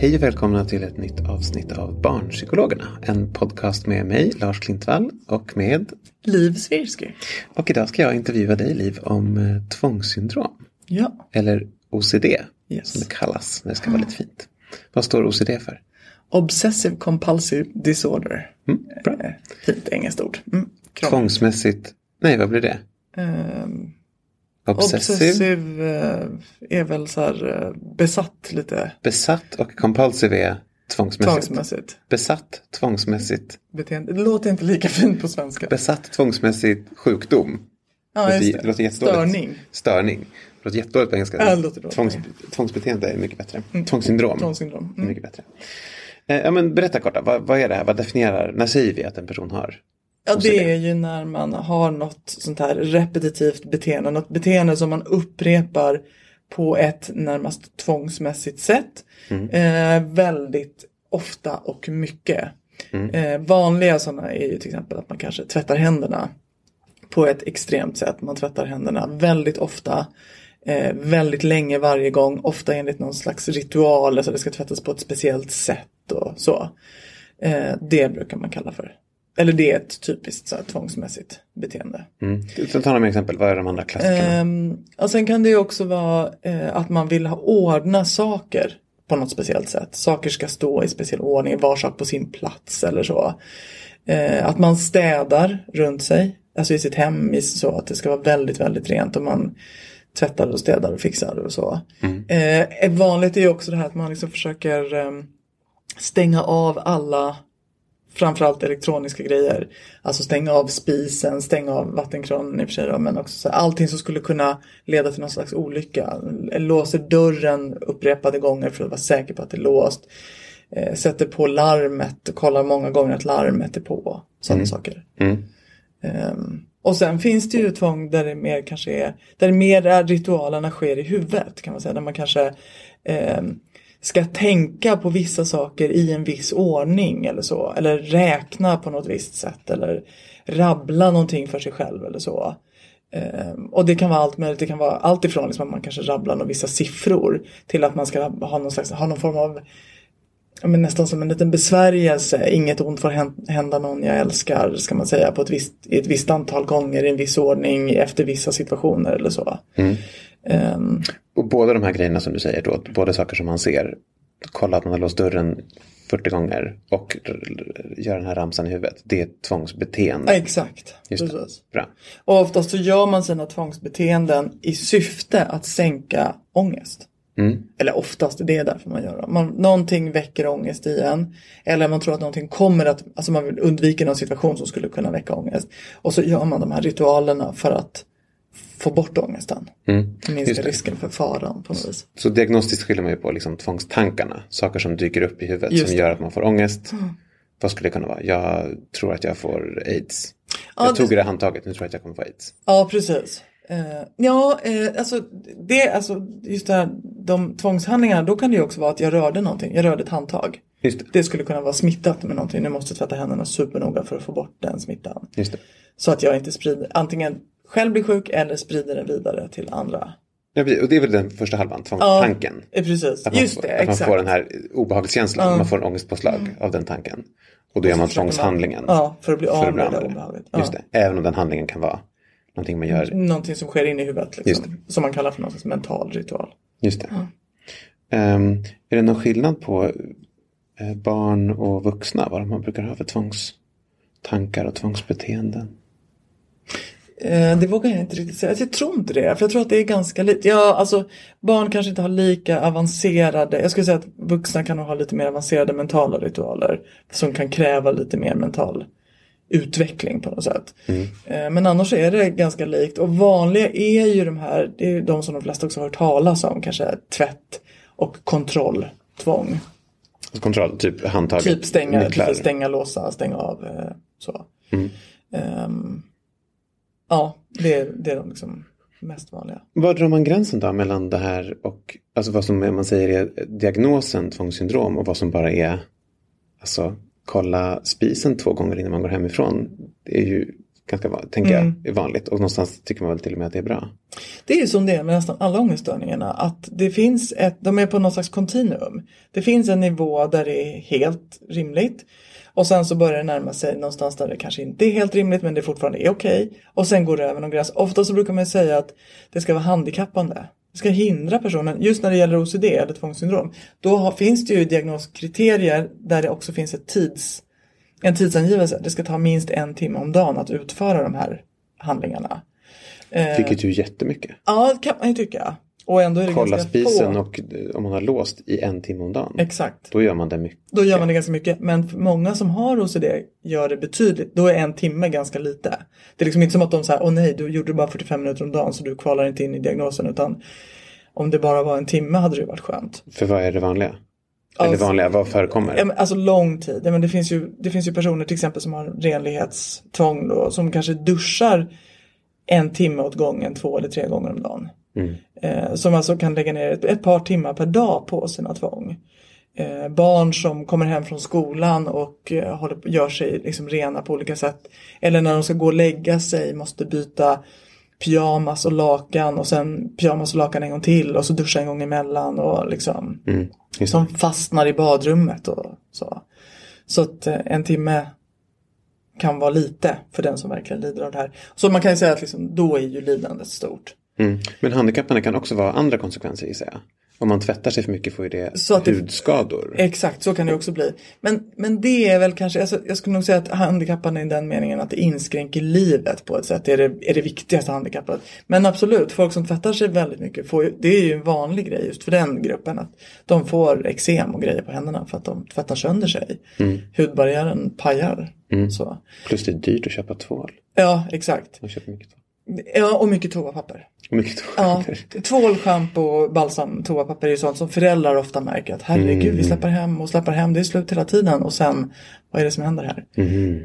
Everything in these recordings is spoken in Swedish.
Hej och välkomna till ett nytt avsnitt av Barnpsykologerna. En podcast med mig, Lars Klintvall, och med... Liv Svirsky. Och idag ska jag intervjua dig, Liv, om eh, tvångssyndrom. Ja. Eller OCD, Yes. som det kallas när det ska vara lite fint. Vad står OCD för? Obsessive compulsive disorder. Mm, bra. Eh, Fint engelskt ord. Mm. Tvångsmässigt... Nej, vad blir det? Ehm, Obsessive, obsessive eh, är väl så här eh, besatt lite besatt och compulsive är tvångsmässigt. tvångsmässigt Besatt, tvångsmässigt. beteende. Det låter inte lika fint på svenska. Besatt, tvångsmässigt, sjukdom. ja, låter, just det det. låter jättedåligt. Störning. Störning. Det låter jättedåligt på engelska. Ja, det låter dåligt. Tvångs, tvångsbeteende är mycket bättre. Tvångssyndrom. Tvångssyndrom. är Mm. mycket bättre. Eh, Ja, men berätta kort, vad, vad är det här? Vad definierar, när säger vi att en person har? Ja, det är ju när man har något sånt här repetitivt beteende. Något beteende som man upprepar på ett närmast tvångsmässigt sätt. Eh, väldigt ofta och mycket. Eh, vanliga sådana är ju till exempel att man kanske tvättar händerna på ett extremt sätt. Man tvättar händerna väldigt ofta. Eh, väldigt länge varje gång. Ofta enligt någon slags ritual. Alltså det ska tvättas på ett speciellt sätt och så. Eh, det brukar man kalla för. Eller det är ett typiskt så här, tvångsmässigt beteende. Mm. Så ta några exempel, vad är de andra klassikerna? Och sen kan det ju också vara eh, att man vill ha ordna saker på något speciellt sätt. Saker ska stå i speciell ordning, var sak på sin plats eller så. Eh, att man städar runt sig, alltså i sitt hem, så att det ska vara väldigt, väldigt rent och man tvättar och städar och fixar och så. Eh, ett vanligt är ju också det här att man liksom försöker ehm, stänga av alla framförallt elektroniska grejer. Alltså stänga av spisen, stänga av vattenkranen i och för sig då, men också så här, allting som skulle kunna leda till någon slags olycka. Låser dörren upprepade gånger för att vara säker på att det är låst. Eh, sätter på larmet och kollar många gånger att larmet är på. Sådana saker. Mm. Ehm, och sen finns det ju tvång där det mer kanske är, där mer är ritualerna sker i huvudet kan man säga. Där man kanske ehm, ska tänka på vissa saker i en viss ordning eller så. Eller räkna på något visst sätt. Eller rabbla någonting för sig själv eller så. Ehm, och det kan vara allt möjligt. Det kan vara allt ifrån liksom att man kanske rabblar några vissa siffror. Till att man ska ha någon, slags, ha någon form av men nästan som en liten besvärjelse. Inget ont får hända någon jag älskar, ska man säga, på ett visst, i ett visst antal gånger, i en viss ordning, efter vissa situationer eller så. Mm. Ehm, Och båda de här grejerna som du säger då, både saker som man ser, kolla att man har låst dörren 40 gånger och r- r- göra den här ramsan i huvudet, det är ett tvångsbeteende. exakt. Just det. Precis. Bra. Och oftast så gör man sina tvångsbeteenden i syfte att sänka ångest. Mm. Eller oftast, det är därför man gör det. Man, någonting väcker ångest i en. Eller man tror att någonting kommer att, alltså man vill undvika någon situation som skulle kunna väcka ångest. Och så gör man de här ritualerna för att få bort ångesten. Mm. Minska risken för faran på något vis. Så diagnostiskt skiljer man ju på liksom tvångstankarna, saker som dyker upp i huvudet Just som gör att man får ångest. Vad skulle det kunna vara? Jag tror att jag får aids. Ja, jag tog det- det handtaget, nu tror jag att jag kommer få aids. Ja, precis. Eh, ja, eh, alltså, det, alltså just det här, de tvångshandlingarna, då kan det ju också vara att jag rörde någonting. Jag rörde ett handtag. Just det. Det skulle kunna vara smittat med någonting. Nu måste jag tvätta händerna supernoga för att få bort den smittan. Just det. Så att jag inte sprider, antingen själv blir sjuk eller sprider den vidare till andra. Ja, och det är väl den första halvan, tvångstanken. eh, precis. Att man, Just får, det, att man får den här obehagskänslan, man får en ångestpåslag av den tanken. Och då gör man man- tvångshandlingen. Ja, för att bli av med det obehaget. Just Ja. det, även om den handlingen kan vara någonting man gör. Någonting som sker in i huvudet. Just Liksom, som man kallar för någon slags mental ritual. Just det. Ehm, är det någon skillnad på eh, barn och vuxna? Vad de brukar ha för tvångstankar och tvångsbeteenden? Eh, det vågar jag inte riktigt säga. Jag tror inte det. För jag tror att det är ganska lite. Ja, alltså barn kanske inte har lika avancerade. Jag skulle säga att vuxna kan ha lite mer avancerade mentala ritualer. Som kan kräva lite mer mental utveckling på något sätt. Eh, Men annars är det ganska likt. Och vanliga är ju de här, det är ju de som de flesta också har hört talas om. Kanske tvätt och kontrolltvång. Alltså kontroll, typ handtaget, Typ stänga, stänga, låsa, stänga av. eh, Så. Ehm, ja, det, är- det är de liksom mest vanliga. Var drar man gränsen då mellan det här och alltså vad som man säger är diagnosen tvångssyndrom och vad som bara är alltså kolla spisen två gånger innan man går hemifrån. Det är ju ganska tänker Mm. jag, är vanligt och någonstans tycker man väl till och med att det är bra. Det är ju som det är med nästan alla ångeststörningarna att det finns ett, de är på något slags kontinuum. Det finns en nivå där det är helt rimligt och sen så börjar det närma sig någonstans där det kanske inte är helt rimligt men det fortfarande är okej. Och sen går det över någon gräns. Ofta så brukar man säga att det ska vara handikappande. Det ska hindra personen, just när det gäller OCD eller tvångssyndrom. Då har, finns det ju diagnoskriterier där det också finns ett tids, en tidsangivelse. Det ska ta minst en timme om dagen att utföra de här handlingarna. Eh. Vilket ju är jättemycket. Ja, det kan man ju tycka. Och ändå är det Kolla spisen få. och eh, om man har låst i en timme om dagen. Exakt. Då gör man det mycket. Då gör man det ganska mycket. Men många som har OCD gör det betydligt. Då är en timme ganska lite. Det är liksom inte som att de säger, åh nej, du gjorde bara 45 minuter om dagen så du kvalar inte in i diagnosen. Utan om det bara var en timme hade det varit skönt. För vad är det vanliga? Eller Alltså- vanliga, vad förekommer? Alltså lång tid. Men det, finns ju, det finns ju personer till exempel som har renlighetstvång då, som kanske duschar en timme åt gången två eller tre gånger om dagen. Eh, som alltså kan lägga ner ett, ett par timmar per dag på sina tvång. Eh, barn som kommer hem från skolan och eh, håller, gör sig liksom rena på olika sätt. Eller när de ska gå och lägga sig måste byta pyjamas och lakan och sen pyjamas och lakan en gång till och så duscha en gång emellan och liksom Mm, som fastnar i badrummet och så. Så att eh, en timme kan vara lite för den som verkligen lider av det här. Så man kan ju säga att liksom, då är ju lidandet stort. Mm. Men handikappen kan också vara andra konsekvenser gissar jag. Om man tvättar sig för mycket får ju det Så att det- hudskador. Exakt, så kan det också bli. Men, men det är väl kanske, alltså, jag skulle nog säga att handikappande i den meningen att det inskränker livet på ett sätt är det, är det viktigaste handikappet. Men absolut, folk som tvättar sig väldigt mycket, får det är ju en vanlig grej just för den gruppen. att De får eksem och grejer på händerna för att de tvättar sönder sig. Hudbarriären pajar. Så. Plus det är dyrt att köpa tvål. Ja, exakt. Ja, och mycket toapapper. Och mycket tvål. Ja, tvål, schampo, balsam, toapapper är ju sånt som föräldrar ofta märker att herregud, vi släpper hem och släpper hem, det är slut hela tiden och sen, vad är det som händer här?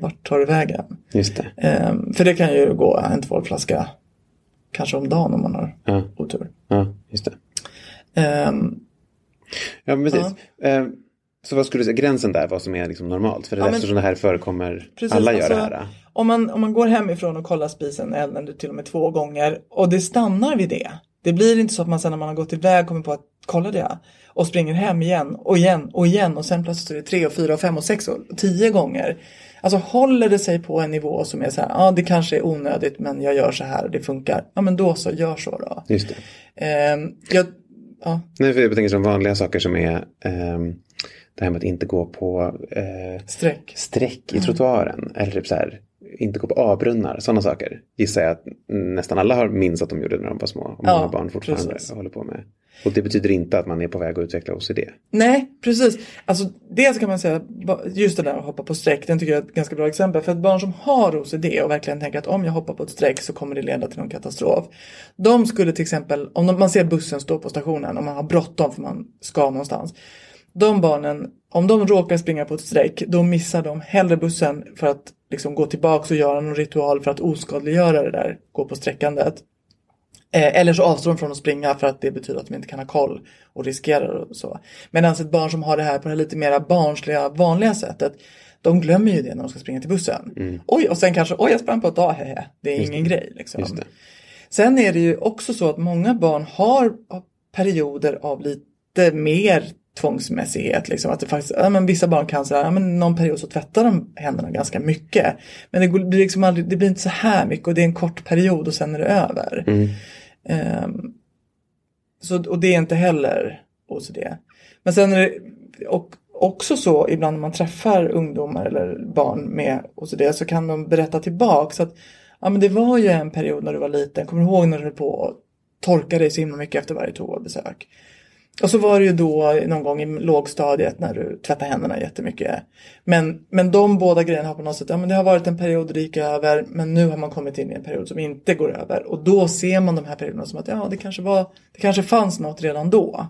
Vart tar det vägen? Just det. Ehm, för det kan ju gå en tvålflaska kanske om dagen om man har Ja, otur. ja just det. Ehm, Ja, precis. Eh, Så vad skulle du säga, gränsen där, vad som är liksom normalt? För det Ja, men- eftersom det här förekommer, Precis, alla gör alltså, det här. Om man, om man går hemifrån och kollar spisen, elden till och med två gånger och det stannar vid det. Det blir inte så att man sen när man har gått iväg kommer på att kolla det och springer hem igen och igen och igen och sen plötsligt är det tre och fyra och fem och sex och tio gånger. Alltså håller det sig på en nivå som är så här, ja det kanske är onödigt men jag gör så här och det funkar. Ja men då så, gör så då. Just det. Ehm, jag, ja, Nej, för jag tänker som vanliga saker som är ehm, det här med att inte gå på eh, streck. streck i trottoaren. Eller typ så här, inte gå på avbrunnar. Sådana saker gissar jag att nästan alla har minns att de gjorde när de var små. Och många Ja, barn fortfarande precis. håller på med. Och det betyder inte att man är på väg att utveckla OCD. Nej, precis. Alltså dels kan man säga, just det där att hoppa på streck, den tycker jag är ett ganska bra exempel. För ett barn som har OCD och verkligen tänker att om jag hoppar på ett streck så kommer det leda till någon katastrof. De skulle till exempel, om man ser bussen stå på stationen och man har bråttom för man ska någonstans. De barnen, om de råkar springa på ett streck, då missar de hellre bussen för att liksom gå tillbaka och göra någon ritual för att oskadliggöra det där, gå på sträckandet. Eh, eller så avstår de från att springa för att det betyder att de inte kan ha koll och riskerar och så. Medan ett barn som har det här på det lite mer barnsliga, vanliga sättet, de glömmer ju det när de ska springa till bussen. Mm. Oj, och sen kanske, oj jag sprang på ett dag, hehe. det är ingen grej. Liksom. Just det. Sen är det ju också så att många barn har perioder av lite mer tvångsmässighet. Liksom. Att det faktiskt, ja, men vissa barn kan säga, ja, men någon period så tvättar de händerna ganska mycket. Men det, blir liksom aldrig, det blir inte så här mycket och det är en kort period och sen är det över. Mm. Ehm, så, och det är inte heller OCD. Men sen är det och också så ibland när man träffar ungdomar eller barn med OCD så kan de berätta tillbaks att ja, men det var ju en period när du var liten, kommer du ihåg när du höll på att torka dig så himla mycket efter varje toabesök? Och så var det ju då någon gång i lågstadiet när du tvättade händerna jättemycket. Men, men de båda grejerna har på något sätt, ja men det har varit en period det gick över men nu har man kommit in i en period som inte går över. Och då ser man de här perioderna som att ja det kanske var, det kanske fanns något redan då.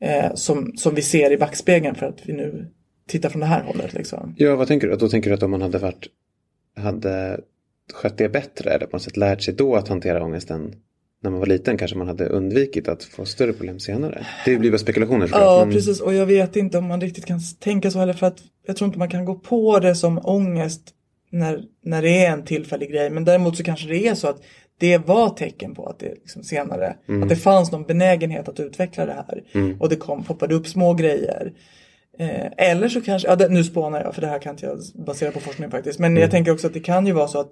Eh, som, som vi ser i backspegeln för att vi nu tittar från det här hållet liksom. Ja, vad tänker du? Då tänker du att om man hade varit, hade skött det bättre eller på något sätt lärt sig då att hantera ångesten när man var liten kanske man hade undvikit att få större problem senare. Det blir bara spekulationer såklart. Ja, men- precis. Och jag vet inte om man riktigt kan tänka så heller för att jag tror inte man kan gå på det som ångest när, när det är en tillfällig grej. Men däremot så kanske det är så att det var tecken på att det liksom senare, att det fanns någon benägenhet att utveckla det här. Och det kom, poppade upp små grejer. Eh, eller så kanske, ja, det, nu spånar jag för det här kan inte jag basera på forskning faktiskt. Men jag tänker också att det kan ju vara så att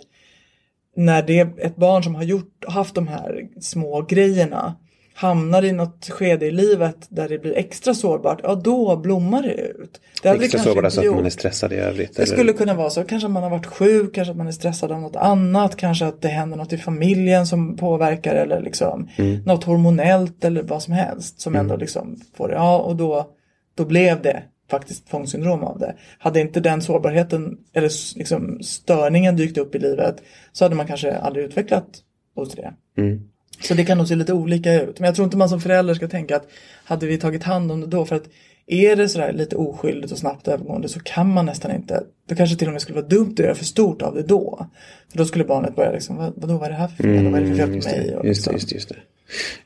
när det ett barn som har gjort, haft de här små grejerna hamnar i något skede i livet där det blir extra sårbart, ja då blommar det ut. Det Extra kanske sårbara inte så att man är stressad i övrigt. Det eller- skulle kunna vara så. Kanske att man har varit sjuk, kanske att man är stressad av något annat, kanske att det händer något i familjen som påverkar eller liksom Mm. något hormonellt eller vad som helst som ändå liksom får det. Ja, och då, då blev det faktiskt tvångssyndrom av det. Hade inte den sårbarheten eller liksom störningen dykt upp i livet så hade man kanske aldrig utvecklat OCD. Mm. Så det kan nog se lite olika ut. Men jag tror inte man som förälder ska tänka att hade vi tagit hand om det då? För att är det sådär lite oskyldigt och snabbt övergående så kan man nästan inte. Då kanske till och med skulle vara dumt att göra för stort av det då. För då skulle barnet börja liksom, vad, vadå vad är det här för fel? Och vad är det för fel på Mm, just, mig? det, Och just, liksom. just, det, just det.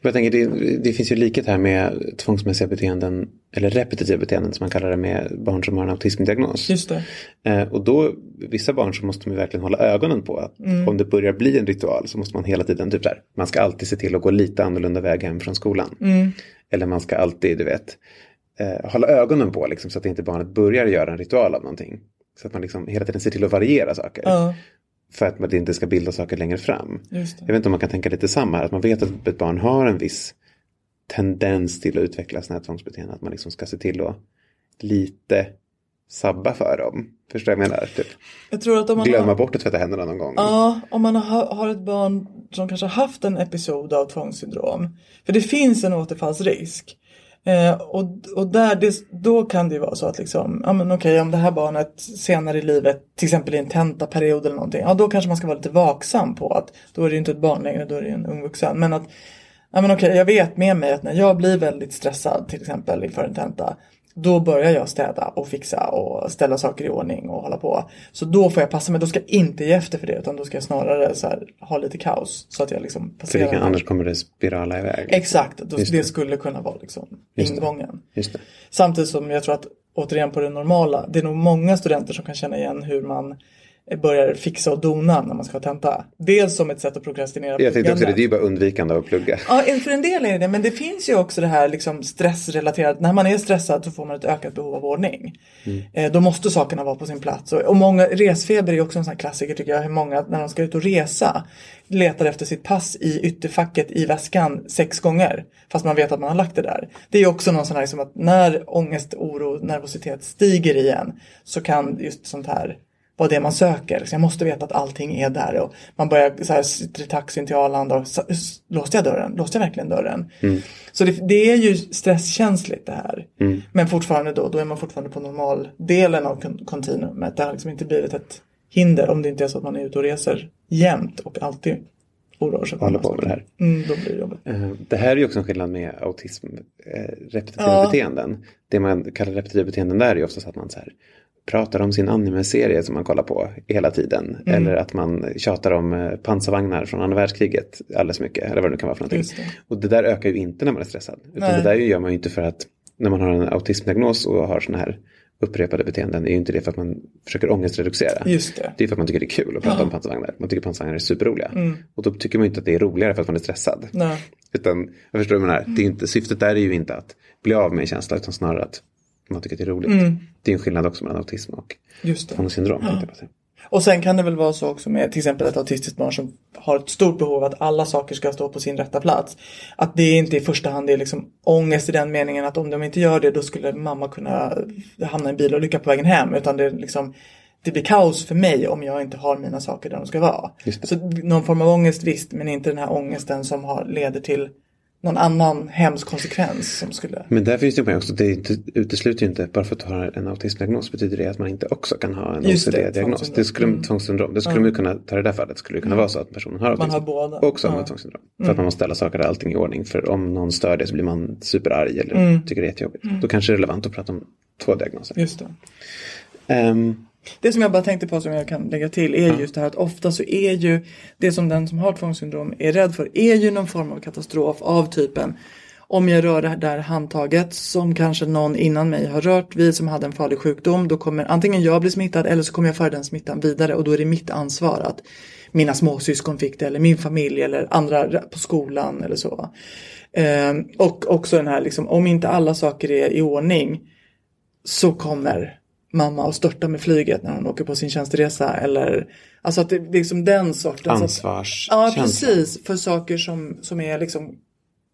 Jag tänker, det, det finns ju likhet här med tvångsmässiga beteenden eller repetitiva beteenden som man kallar det med barn som har en autismdiagnos. Just. Eh, och då, vissa barn så måste man ju verkligen hålla ögonen på att Mm. om det börjar bli en ritual så måste man hela tiden, typ där, man ska alltid se till att gå lite annorlunda väg hem från skolan. Mm. Eller man ska alltid, du vet, eh, hålla ögonen på liksom, så att inte barnet börjar göra en ritual av någonting. Så att man liksom hela tiden ser till att variera saker. Ja, För att man inte ska bilda saker längre fram. Jag det. vet inte om man kan tänka lite samma här. Att man vet att ett barn har en viss tendens till att utveckla sådana här tvångsbeteenden. Att man liksom ska se till att lite sabba för dem. Förstår jag vad jag menar? Typ. Jag tror att om man Glömma har, bort att tvätta händerna någon gång. Ja, om man har, har ett barn som kanske har haft en episod av tvångssyndrom. För det finns en återfallsrisk. Eh, och och där, det, då kan det ju vara så att liksom, ja men okej om det här barnet senare i livet, till exempel i en tentaperiod eller någonting, ja då kanske man ska vara lite vaksam på att då är det ju inte ett barn längre, då är det ju en ung vuxen. Men att, ja men okej jag vet med mig att när jag blir väldigt stressad till exempel inför en tenta, då börjar jag städa och fixa och ställa saker i ordning och hålla på. Så då får jag passa mig, då ska jag inte ge efter för det utan då ska jag snarare så här, ha lite kaos. Så att jag liksom För passerar. det kan, annars kommer det spirala iväg. Exakt, då, det. det. skulle kunna vara liksom Just ingången. Samtidigt som jag tror att återigen på det normala, det är nog många studenter som kan känna igen hur man börjar fixa och dona när man ska ha tenta. Dels som ett sätt att prokrastinera Jag tänkte också det, det är ju bara undvikande av att plugga. Ja, för en del är det det, men det finns ju också det här liksom stressrelaterat. När man är stressad så får man ett ökat behov av ordning. Eh, då måste sakerna vara på sin plats. Och, och många, resfeber är också en sån här klassiker tycker jag. Hur många när de ska ut och resa letar efter sitt pass i ytterfacket i väskan sex gånger. Fast man vet att man har lagt det där. Det är ju också någon sån här liksom att när ångest, oro, nervositet stiger igen så kan just sånt här vad det är man söker. Så jag måste veta att allting är där. Och man börjar så här, sitter i taxin till Arlanda och låste jag dörren? Låste jag verkligen dörren? Så det, det är ju stresskänsligt det här. Men fortfarande då, då är man fortfarande på normaldelen av kon- kontinuumet. Det har liksom inte blivit ett hinder om det inte är så att man är ute och reser jämt och alltid oroar sig. Håller på med det här. Mm, då blir det jobbigt. Eh, Det här är ju också en skillnad med autism, eh, repetitiva Ja. beteenden. Det man kallar repetitiva beteenden där är ju oftast att man så här pratar om sin anime-serie som man kollar på hela tiden. Mm. Eller att man tjatar om eh, pansarvagnar från andra världskriget alldeles mycket. Eller vad det nu kan vara för någonting. Det. Och det där ökar ju inte när man är stressad. Utan Nej. det där gör man ju inte för att när man har en autismdiagnos och har sådana här upprepade beteenden är ju inte det för att man försöker ångestreducera. Just det. Det är för att man tycker det är kul att prata om pansarvagnar. Man tycker pansarvagnar är superroliga. Mm. Och då tycker man ju inte att det är roligare för att man är stressad. Nej. Utan, jag förstår vad du menar. Det är inte, syftet där är ju inte att bli av med en känsla utan snarare att man tycker att det är roligt. Det är en skillnad också mellan autism och Mm. Tvångssyndrom. säga. Och sen kan det väl vara så också med till exempel ett autistiskt barn som har ett stort behov att alla saker ska stå på sin rätta plats. Att det inte i första hand är liksom ångest i den meningen att om de inte gör det då skulle mamma kunna hamna i en bilolycka på vägen hem. Utan det är liksom det blir kaos för mig om jag inte har mina saker där de ska vara. Så någon form av ångest visst men inte den här ångesten som har, leder till någon annan hemsk konsekvens som skulle... Men där finns det ju poäng också. Det utesluter ju inte, bara för att du har en autismdiagnos betyder det att man inte också kan ha en det, OCD-diagnos. tvångssyndrom. Det skulle, Mm. tvångssyndrom. Det skulle man ju kunna, ta det där fallet, skulle det kunna vara så att personen har autism. har båda. Och också har Ja. man tvångssyndrom. För att man måste ställa saker och allting i ordning. För om någon stör det så blir man superarg eller Mm. tycker det är jättejobbigt. Då kanske det är relevant att prata om två diagnoser. Just det. Ehm, Det som jag bara tänkte på som jag kan lägga till är just det här att ofta så är ju det som den som har tvångssyndrom är rädd för är ju någon form av katastrof av typen om jag rör det där handtaget som kanske någon innan mig har rört vid som hade en farlig sjukdom då kommer antingen jag bli smittad eller så kommer jag föra den smittan vidare och då är det mitt ansvar att mina småsyskon fick det eller min familj eller andra på skolan eller så. Ehm, och också den här liksom om inte alla saker är i ordning så kommer mamma att störta med flyget när hon åker på sin tjänsteresa eller alltså att det det är liksom den sortens ansvarskänsla. Ja precis för saker som, som är liksom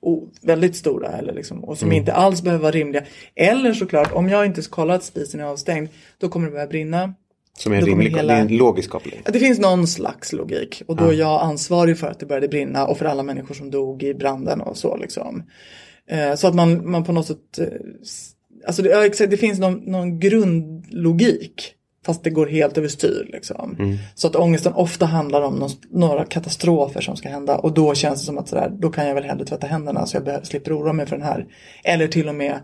o, väldigt stora eller liksom, och som Mm. inte alls behöver vara rimliga. Eller såklart om jag inte kollar att spisen är avstängd då kommer det börja brinna. Som är en, rimlig, hela- det är en logisk koppling. Det finns någon slags logik och då är jag ansvarig för att det började brinna och för alla människor som dog i branden och så liksom. Eh, så att man, man på något sätt, eh, alltså det, ja, exakt, det finns någon, någon grundlogik fast det går helt överstyr liksom. Så att ångesten ofta handlar om någon, några katastrofer som ska hända och då känns det som att sådär, då kan jag väl hellre tvätta händerna så jag behöver, slipper oroa mig för den här. Eller till och med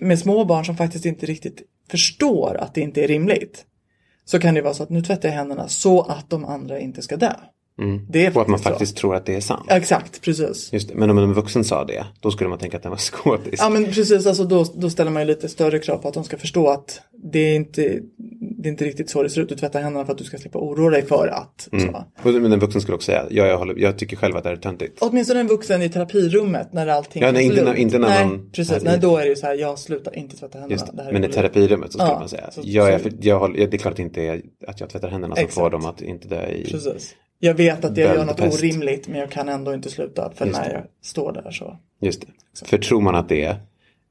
med små barn som faktiskt inte riktigt förstår att det inte är rimligt. Så kan det vara så att nu tvättar jag händerna så att de andra inte ska dö. Det är Och att man så. faktiskt tror att det är sant. Exakt, precis. Just det. Men om en vuxen sa det, då skulle man tänka att den var skådis. Ja men precis, alltså då, då ställer man ju lite större krav på att de ska förstå att det är inte, det är inte riktigt så det ser ut. Du tvättar händerna för att du ska slippa oroa dig för att. Så. Och- Men en vuxen skulle också säga, ja, jag, håller, jag tycker själv att det här är töntigt. Åtminstone en vuxen i terapirummet när allting Ja, nej, är inte när- inte när nej, man- Precis, nej, då är det ju så här, jag slutar inte tvätta händerna. Just det. Det Men i terapirummet så skulle Ja, man säga, så- jag så- jag håller, det är klart det inte att jag tvättar händerna som får dem att inte dö i. Precis. Jag vet att jag gör något Böldpest. orimligt men jag kan ändå inte sluta för Just när det. jag står där så. Just det. För tror man att det är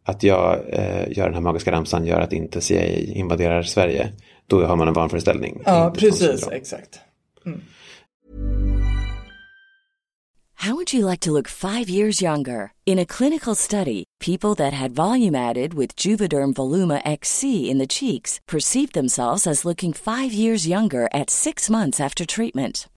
att jag eh, gör den här magiska ramsan gör att inte CIA invaderar Sverige, då har man en vanföreställning. Ja, precis, exakt. How would you like to look five years younger? In a clinical study, people that had volume added with Juvederm Voluma XC in the cheeks perceived themselves as looking five years younger at six months after treatment.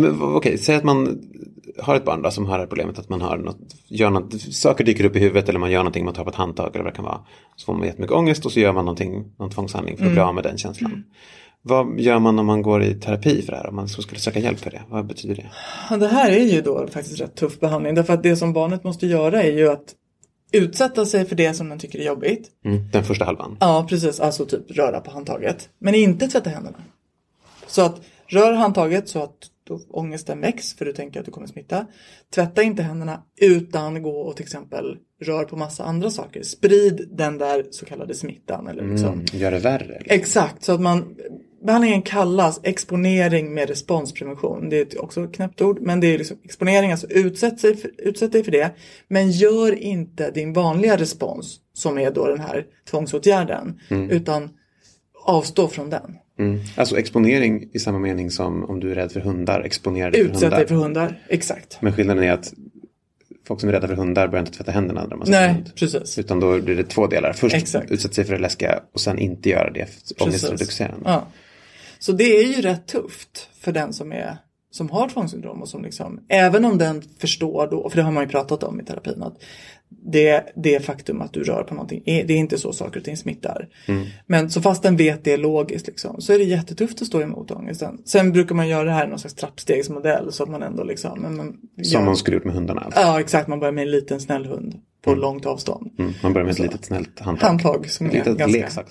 men, Okej, säg att man har ett barn då, som har det här problemet att man har något, gör något, saker dyker upp i huvudet eller man gör någonting, man tar på ett handtag eller vad det kan vara. Så får man jättemycket ångest och så gör man någonting, någon tvångshandling för att bli av med den känslan. Vad gör man om man går i terapi för det här? Om man så skulle söka hjälp för det? Vad betyder det? Ja, Det här är ju då faktiskt rätt tuff behandling. Därför att det som barnet måste göra är ju att utsätta sig för det som den tycker är jobbigt. Mm, den första halvan. Ja, precis. Alltså typ röra på handtaget. Men inte tvätta händerna. Så att rör handtaget så att då ångesten väcks för du tänker att du kommer smitta. Tvätta inte händerna utan gå och till exempel rör på massa andra saker. Sprid den där så kallade smittan. Eller liksom. Mm, gör det värre? Exakt, så att man Behandlingen kallas exponering med responsprevention. Det är också ett knäppt ord. Men det är liksom exponering, alltså utsätt, sig för, utsätt dig för det. Men gör inte din vanliga respons som är då den här tvångsåtgärden. Utan avstå från den. Mm. Alltså exponering i samma mening som om du är rädd för hundar, exponera dig för Utsätt hundar. dig för hundar. Exakt. Men skillnaden är att folk som är rädda för hundar börjar inte tvätta händerna när de har Nej, hund. precis. Utan då blir det två delar. Först Exakt. utsätta sig för det läskiga och sen inte göra det ångestreducerande. Ja. Så det är ju rätt tufft för den som är som har tvångssyndrom och som liksom, även om den förstår då, för det har man ju pratat om i terapin, att det, det faktum att du rör på någonting, det är inte så saker och ting smittar. Men så fast den vet det logiskt liksom, så är det jättetufft att stå emot ångesten. Sen brukar man göra det här i någon slags trappstegsmodell så att man ändå liksom, men man Som gör- man skulle gjort med hundarna. Ja exakt, man börjar med en liten snäll hund på långt avstånd. Mm. Man börjar med ett Så. litet snällt handtag. Handtag som Ett är litet ganska... leksak.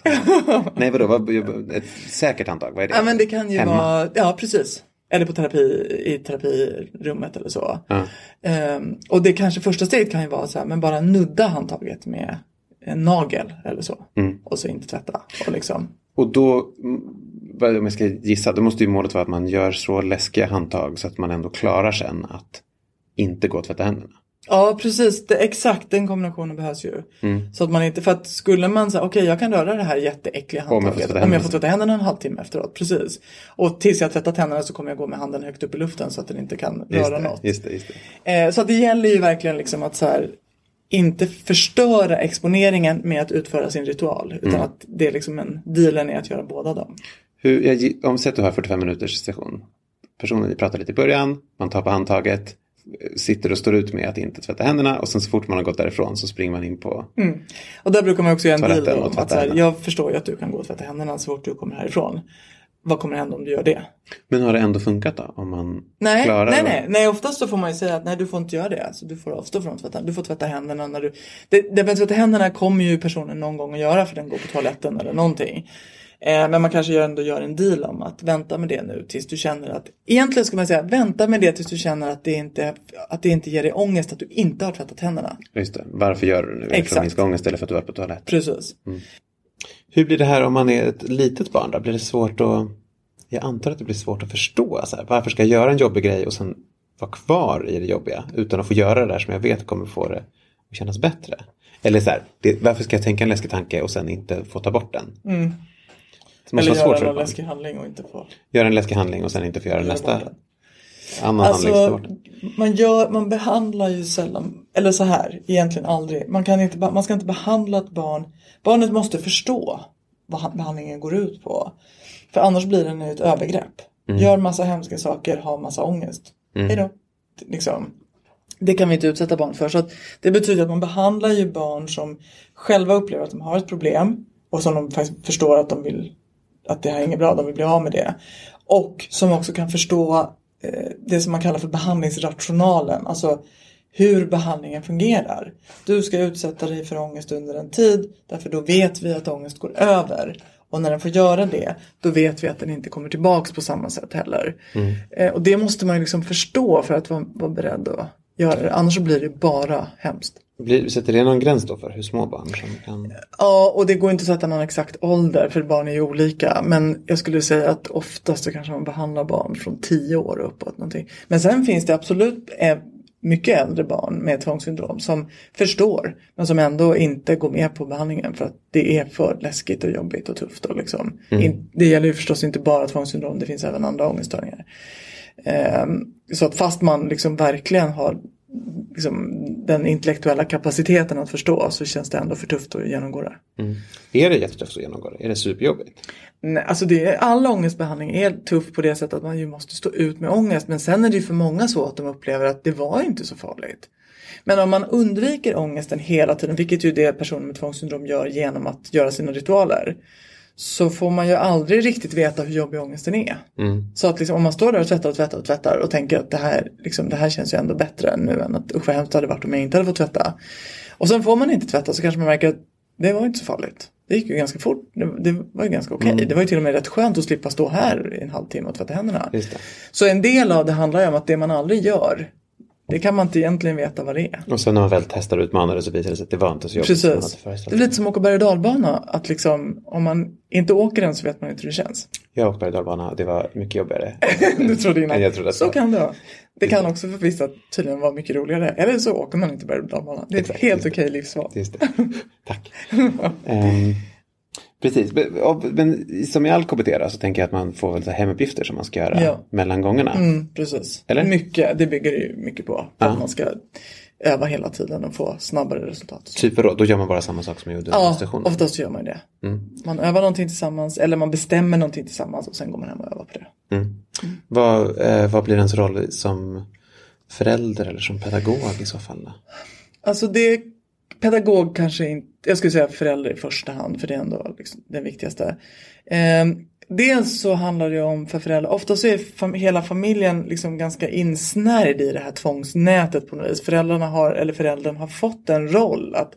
Nej vadå, vad, ett säkert handtag, vad är det? Ja men det kan ju Hemma. vara, ja precis. Eller på terapi, i terapirummet eller så. Ehm, och det kanske första steget kan ju vara så här, men bara nudda handtaget med en nagel eller så. Mm. Och så inte tvätta. Och liksom, Och då, mm, om jag ska gissa, då måste ju målet vara att man gör så läskiga handtag så att man ändå klarar sen att inte gå och tvätta händerna. Ja precis, det, exakt den kombinationen behövs ju. Mm. Så att man inte, för att skulle man säga, okej jag kan röra det här jätteäckliga handtaget. Om jag får tvätta händerna en halvtimme efteråt, precis. Och tills jag tvättat händerna så kommer jag gå med handen högt upp i luften så att den inte kan Just röra det, något. just det, just det. Eh, så att det gäller ju verkligen liksom att så här, inte förstöra exponeringen med att utföra sin ritual. Utan Mm. att det är liksom en dealen är att göra båda dem. Hur, jag, om säg att du har 45 minuters session. Personen pratar lite i början, man tar på handtaget, sitter och står ut med att inte tvätta händerna och sen så fort man har gått därifrån så springer man in på Och där brukar man också göra en deal om att så här, jag förstår ju att du kan gå och tvätta händerna så fort du kommer härifrån. Vad kommer hända om du gör det? Men har det ändå funkat då? Om man Nej, klarar nej, nej, nej, oftast så får man ju säga att nej du får inte göra det. Alltså, du får avstå från att tvätta. Du får tvätta händerna när du... Det, det med tvätta händerna kommer ju personen någon gång att göra för den går på toaletten eller någonting. Eh, men man kanske gör- ändå gör en deal om att vänta med det nu tills du känner att... Egentligen ska man säga vänta med det tills du känner att det inte, att det inte ger dig ångest att du inte har tvättat händerna. Just det. Varför gör du det nu? Det För Exakt. att minska ångest eller för att du är på toaletten? Precis. Hur blir det här om man är ett litet barn då? Blir det svårt att... Jag antar att det blir svårt att förstå. Så här, varför ska jag göra en jobbig grej och sen vara kvar i det jobbiga utan att få göra det där som jag vet kommer få det att kännas bättre? Eller så här, det, varför ska jag tänka en läskig tanke och sen inte få ta bort den? Mm. Måste Eller göra barn. läskig handling och inte få... Göra en läskig handling och sen inte få göra nästa annan så Alltså, man, gör, man behandlar ju sällan, eller så här, egentligen aldrig. Man, kan inte, man ska inte behandla ett barn. Barnet måste förstå vad han- behandlingen går ut på. För annars blir den ett övergrepp. Gör massa hemska saker, har massa ångest. Hejdå. Liksom. Det kan vi inte utsätta barn för. Så det betyder att man behandlar ju barn som själva upplever att de har ett problem. Och som de faktiskt förstår att de vill att det här är inget bra, de vill bli av med det. Och som också kan förstå eh, det som man kallar för behandlingsrationalen. Alltså hur behandlingen fungerar. Du ska utsätta dig för ångest under en tid därför då vet vi att ångest går över. Och när den får göra det då vet vi att den inte kommer tillbaks på samma sätt heller. Eh, och det måste man liksom förstå för att vara, vara beredd att göra det. Annars så blir det bara hemskt. Blir, sätter det någon gräns då för hur små barn som kan... Ja, och det går inte att sätta någon exakt ålder för barn är ju olika. Men jag skulle säga att oftast så kanske man behandlar barn från 10 år och uppåt. Någonting. Men sen finns det absolut eh, mycket äldre barn med tvångssyndrom som förstår men som ändå inte går med på behandlingen för att det är för läskigt och jobbigt och tufft. Och liksom. In, det gäller ju förstås inte bara tvångssyndrom, det finns även andra ångeststörningar. Ehm, så att fast man liksom verkligen har liksom, den intellektuella kapaciteten att förstå så känns det ändå för tufft att genomgå det. Är det jättetufft att genomgå det? Är det superjobbigt? Nej, alltså det är, all ångestbehandling är tuff på det sättet att man ju måste stå ut med ångest. Men sen är det ju för många så att de upplever att det var inte så farligt. Men om man undviker ångesten hela tiden, vilket ju det personer med tvångssyndrom gör genom att göra sina ritualer. Så får man ju aldrig riktigt veta hur jobbig ångesten är. Så att liksom, om man står där och tvättar och tvättar och tvättar och tänker att det här, liksom, det här känns ju ändå bättre nu än att usch vad hemskt det hade varit om jag inte hade fått tvätta. Och sen får man inte tvätta så kanske man märker att det var inte så farligt. Det gick ju ganska fort. Det, var ju ganska okej. Det var ju till och med rätt skönt att slippa stå här i en halvtimme och tvätta händerna. Så en del av det handlar ju om att det man aldrig gör, det kan man inte egentligen veta vad det är. Och sen när man väl testar och utmanar det så visar det sig att det var inte så jobbigt Precis. Det är lite som att åka berg och dalbana. Att liksom, om man inte åker den så vet man inte hur det känns. Jag åkte berg och dalbana, det var mycket jobbigare. Du trodde innan. jag trodde att så var. kan det vara. Det kan också för vissa tydligen vara mycket roligare. Eller så åker man inte berg och dalbana. Det är ett Exakt, helt just det. okej livsval. Just det. Tack. Ehm, precis, men- som i all KBT så tänker jag att man får väl hemuppgifter som man ska göra Ja. mellan gångarna. Mm, precis. Eller? Mycket, det bygger ju mycket på. Ja. Att man ska öva hela tiden och få snabbare resultat. Typ vadå? Då gör man bara samma sak som man gjorde under Ja, sessionen? oftast gör man det. Mm. Man övar någonting tillsammans eller man bestämmer någonting tillsammans och sen går man hem och övar på det. Mm. Vad, eh, vad blir ens roll som förälder eller som pedagog i så fall? Då? Alltså det pedagog kanske inte, jag skulle säga förälder i första hand för det är ändå liksom den viktigaste. Eh, dels så handlar det om för föräldrar, ofta så är fam- hela familjen liksom ganska insnärjd i det här tvångsnätet på något vis. Föräldrarna har, eller föräldern har fått en roll att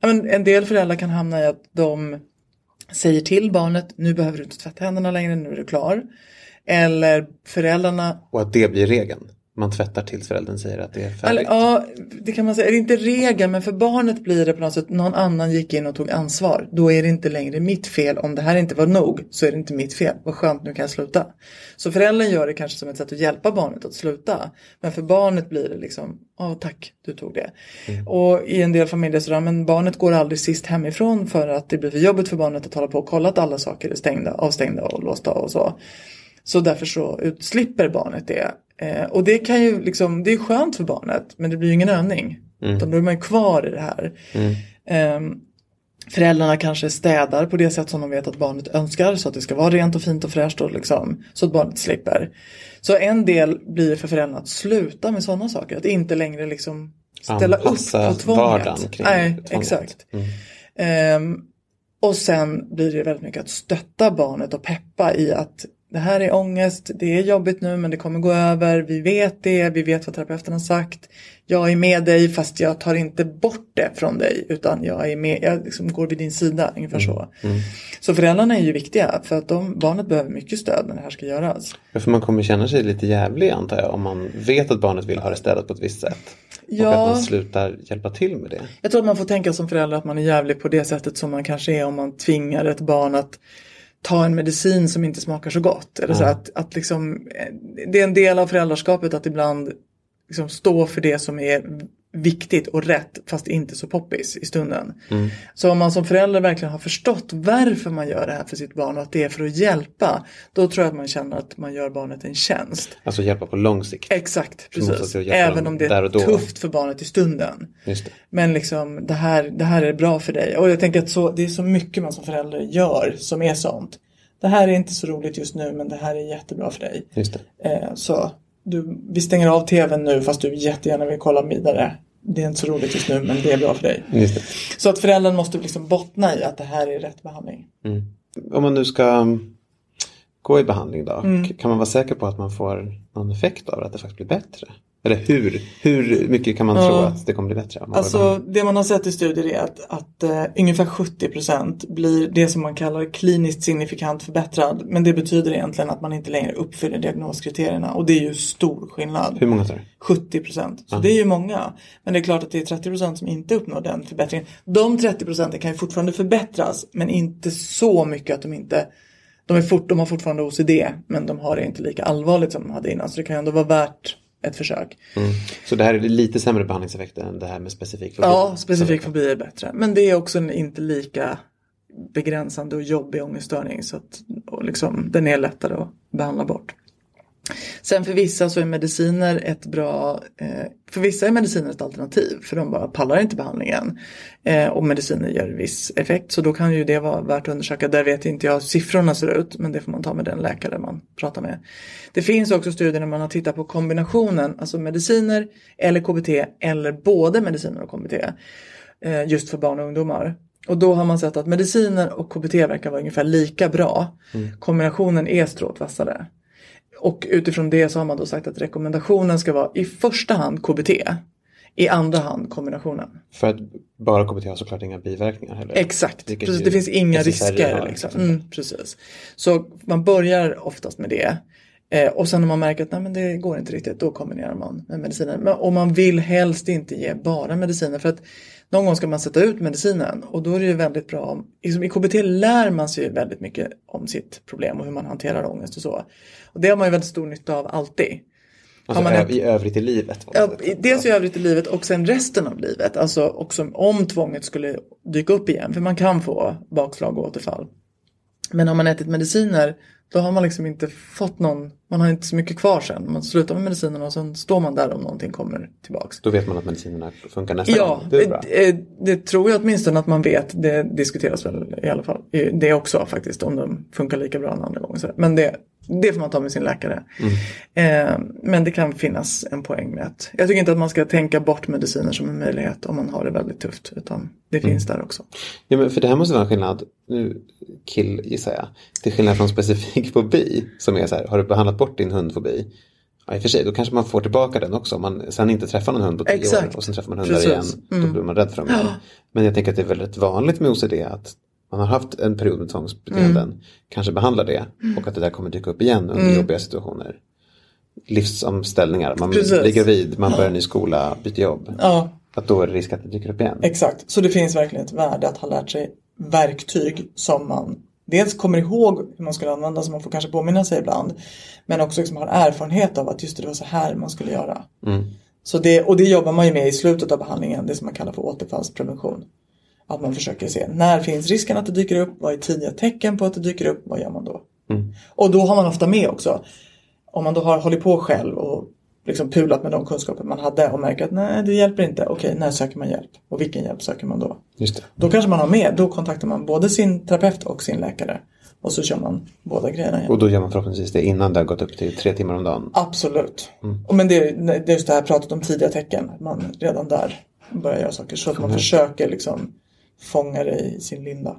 ja, men en del föräldrar kan hamna i att de säger till barnet nu behöver du inte tvätta händerna längre, nu är du klar. Eller föräldrarna Och att det blir regeln? Man tvättar tills föräldern säger att det är färdigt? ja, det kan man säga. Det är inte regel, men för barnet blir det på något sätt någon annan gick in och tog ansvar. Då är det inte längre mitt fel. Om det här inte var nog så är det inte mitt fel. Vad skönt, nu kan jag sluta. Så föräldern gör det kanske som ett sätt att hjälpa barnet att sluta. Men för barnet blir det liksom, ja tack, du tog det. Och i en del familjer så men barnet går aldrig sist hemifrån för att det blir för jobbigt för barnet att hålla på och kolla att alla saker är stängda, avstängda och låsta och så. Så därför så utslipper barnet det. Eh, och det kan ju liksom, det är skönt för barnet men det blir ju ingen övning. Utan då är man ju kvar i det här. Ehm, föräldrarna kanske städar på det sätt som de vet att barnet önskar så att det ska vara rent och fint och fräscht och liksom, så att barnet slipper. Så en del blir för föräldrarna att sluta med sådana saker. Att inte längre liksom ställa Anpassa upp på tvånget. kring Nej, tvånget. exakt. Ehm, och sen blir det väldigt mycket att stötta barnet och peppa i att det här är ångest, det är jobbigt nu men det kommer gå över, vi vet det, vi vet vad terapeuten har sagt. Jag är med dig fast jag tar inte bort det från dig utan jag är med, jag liksom går vid din sida, ungefär så. Så föräldrarna är ju viktiga för att de, barnet behöver mycket stöd när det här ska göras. Ja, För man kommer känna sig lite jävlig antar jag om man vet att barnet vill ha det städat på ett visst sätt. Och Ja. att man slutar hjälpa till med det. Jag tror att man får tänka som förälder att man är jävlig på det sättet som man kanske är om man tvingar ett barn att ta en medicin som inte smakar så gott. Eller så att, att liksom, eh, det är en del av föräldraskapet att ibland liksom stå för det som är viktigt och rätt fast inte så poppis i stunden. Så om man som förälder verkligen har förstått varför man gör det här för sitt barn och att det är för att hjälpa. Då tror jag att man känner att man gör barnet en tjänst. Alltså hjälpa på lång sikt. Exakt, precis. Även om det är tufft för barnet i stunden. Men liksom det här, det här är bra för dig. Och jag tänker att så, det är så mycket man som förälder gör som är sånt. Det här är inte så roligt just nu men det här är jättebra för dig. Just det. Eh, så du, vi stänger av tvn nu fast du jättegärna vill kolla vidare. Det är inte så roligt just nu men det är bra för dig. Så att föräldern måste liksom bottna i att det här är rätt behandling. Om man nu ska um, gå i behandling då. Mm. Kan man vara säker på att man får någon effekt av det? Att det faktiskt blir bättre? Eller hur, hur mycket kan man Ja. tro att det kommer bli bättre? Alltså det man har sett i studier är att, att eh, ungefär 70% blir det som man kallar kliniskt signifikant förbättrad. Men det betyder egentligen att man inte längre uppfyller diagnoskriterierna och det är ju stor skillnad. Hur många tar det? 70%. Så det är ju många. Men det är klart att det är 30% som inte uppnår den förbättringen. De 30% kan ju fortfarande förbättras men inte så mycket att de inte de, är fort, de har fortfarande OCD men de har det inte lika allvarligt som de hade innan. Så det kan ju ändå vara värt ett försök. Så det här är lite sämre behandlingseffekter än det här med specifik fobi? Ja, specifik fobi är bättre. Men det är också en inte lika begränsande och jobbig ångeststörning. Så att, och liksom, den är lättare att behandla bort. Sen för vissa så är mediciner ett bra, eh, för vissa är mediciner ett alternativ för de bara pallar inte behandlingen. Eh, och mediciner gör viss effekt så då kan ju det vara värt att undersöka. Där vet inte jag hur siffrorna ser ut men det får man ta med den läkare man pratar med. Det finns också studier när man har tittat på kombinationen, alltså mediciner eller KBT eller både mediciner och KBT. Eh, just för barn och ungdomar. Och då har man sett att mediciner och KBT verkar vara ungefär lika bra. Kombinationen är stråt vassare. Och utifrån det så har man då sagt att rekommendationen ska vara i första hand KBT. I andra hand kombinationen. För att bara KBT har såklart inga biverkningar heller. Exakt, precis, det finns inga risker. Liksom. Mm, precis. Så man börjar oftast med det. Eh, och sen när man märker att nej, men det går inte riktigt, då kombinerar man med mediciner. Men, och man vill helst inte ge bara mediciner för att någon gång ska man sätta ut medicinen och då är det ju väldigt bra om, liksom, i KBT lär man sig väldigt mycket om sitt problem och hur man hanterar ångest och så. Och det har man ju väldigt stor nytta av alltid. Alltså man ett- i övrigt i livet. dels i övrigt i livet och sen resten av livet. Alltså också om tvånget skulle dyka upp igen. För man kan få bakslag och återfall. Men har man ätit mediciner då har man liksom inte fått någon, man har inte så mycket kvar sen. Man slutar med medicinerna och sen står man där om någonting kommer tillbaks. Då vet man att medicinerna funkar nästa Ja, gång. Det är bra. det, det tror jag åtminstone att man vet. Det diskuteras väl i alla fall. Det också faktiskt om de funkar lika bra en andra gång. Men det, det får man ta med sin läkare. Eh, men det kan finnas en poäng med att jag tycker inte att man ska tänka bort mediciner som en möjlighet om man har det väldigt tufft. Utan det finns där också. Ja, men för det här måste vara en skillnad, nu kill gissar jag, till skillnad från specifik fobi som är så här, har du behandlat bort din hundfobi? Ja, i och för sig, då kanske man får tillbaka den också om man sen inte träffar någon hund på tio Exakt. år och sen träffar man hundar Precis. igen. Mm. Då blir man rädd för dem igen. Men jag tänker att det är väldigt vanligt med OCD att man har haft en period med tvångsbeteenden, Mm. kanske behandlar det och att det där kommer dyka upp igen under jobbiga situationer. Livsomställningar, man Precis. blir gravid, man börjar ny skola, byter jobb. Ja, Att då är det risk att det dyker upp igen. exakt. Så det finns verkligen ett värde att ha lärt sig verktyg som man dels kommer ihåg hur man skulle använda så man får kanske påminna sig ibland. Men också liksom har erfarenhet av att just det var så här man skulle göra. Så det, och det jobbar man ju med i slutet av behandlingen, det som man kallar för återfallsprevention. Att man försöker se när finns risken att det dyker upp, vad är tidiga tecken på att det dyker upp, vad gör man då? Och då har man ofta med också, om man då har hållit på själv och liksom pulat med de kunskaper man hade och märker att nej det hjälper inte, okej när söker man hjälp? Och vilken hjälp söker man då? Just det. Då kanske man har med, då kontaktar man både sin terapeut och sin läkare. Och så kör man båda grejerna igen. Och då gör man förhoppningsvis det innan det har gått upp till tre timmar om dagen. Absolut. Och men det, det är just det här pratet om tidiga tecken. Man redan där börjar göra saker. Så att man försöker liksom fånga det i sin linda.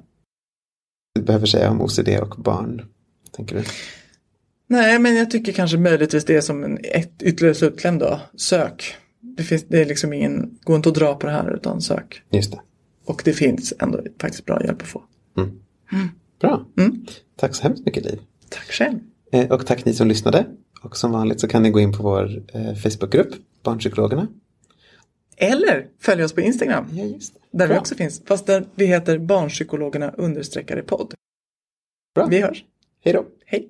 Du behöver säga om OCD och barn. Tänker du? Nej, men jag tycker kanske möjligtvis det är som en ett ytterligare slutkläm då. Sök. Det, finns, det är liksom ingen, gå inte att dra på det här utan sök. Just det. Och det finns ändå faktiskt bra hjälp att få. Bra. Mm. Tack så hemskt mycket Liv. Tack själv. Eh, och tack ni som lyssnade. Och som vanligt så kan ni gå in på vår eh, Facebookgrupp, Barnpsykologerna. Eller följ oss på Instagram. Ja, just det. Där vi Bra. också finns. Fast där vi heter Barnpsykologerna understreckare podd. Bra. Vi hörs. Hej då. Hej.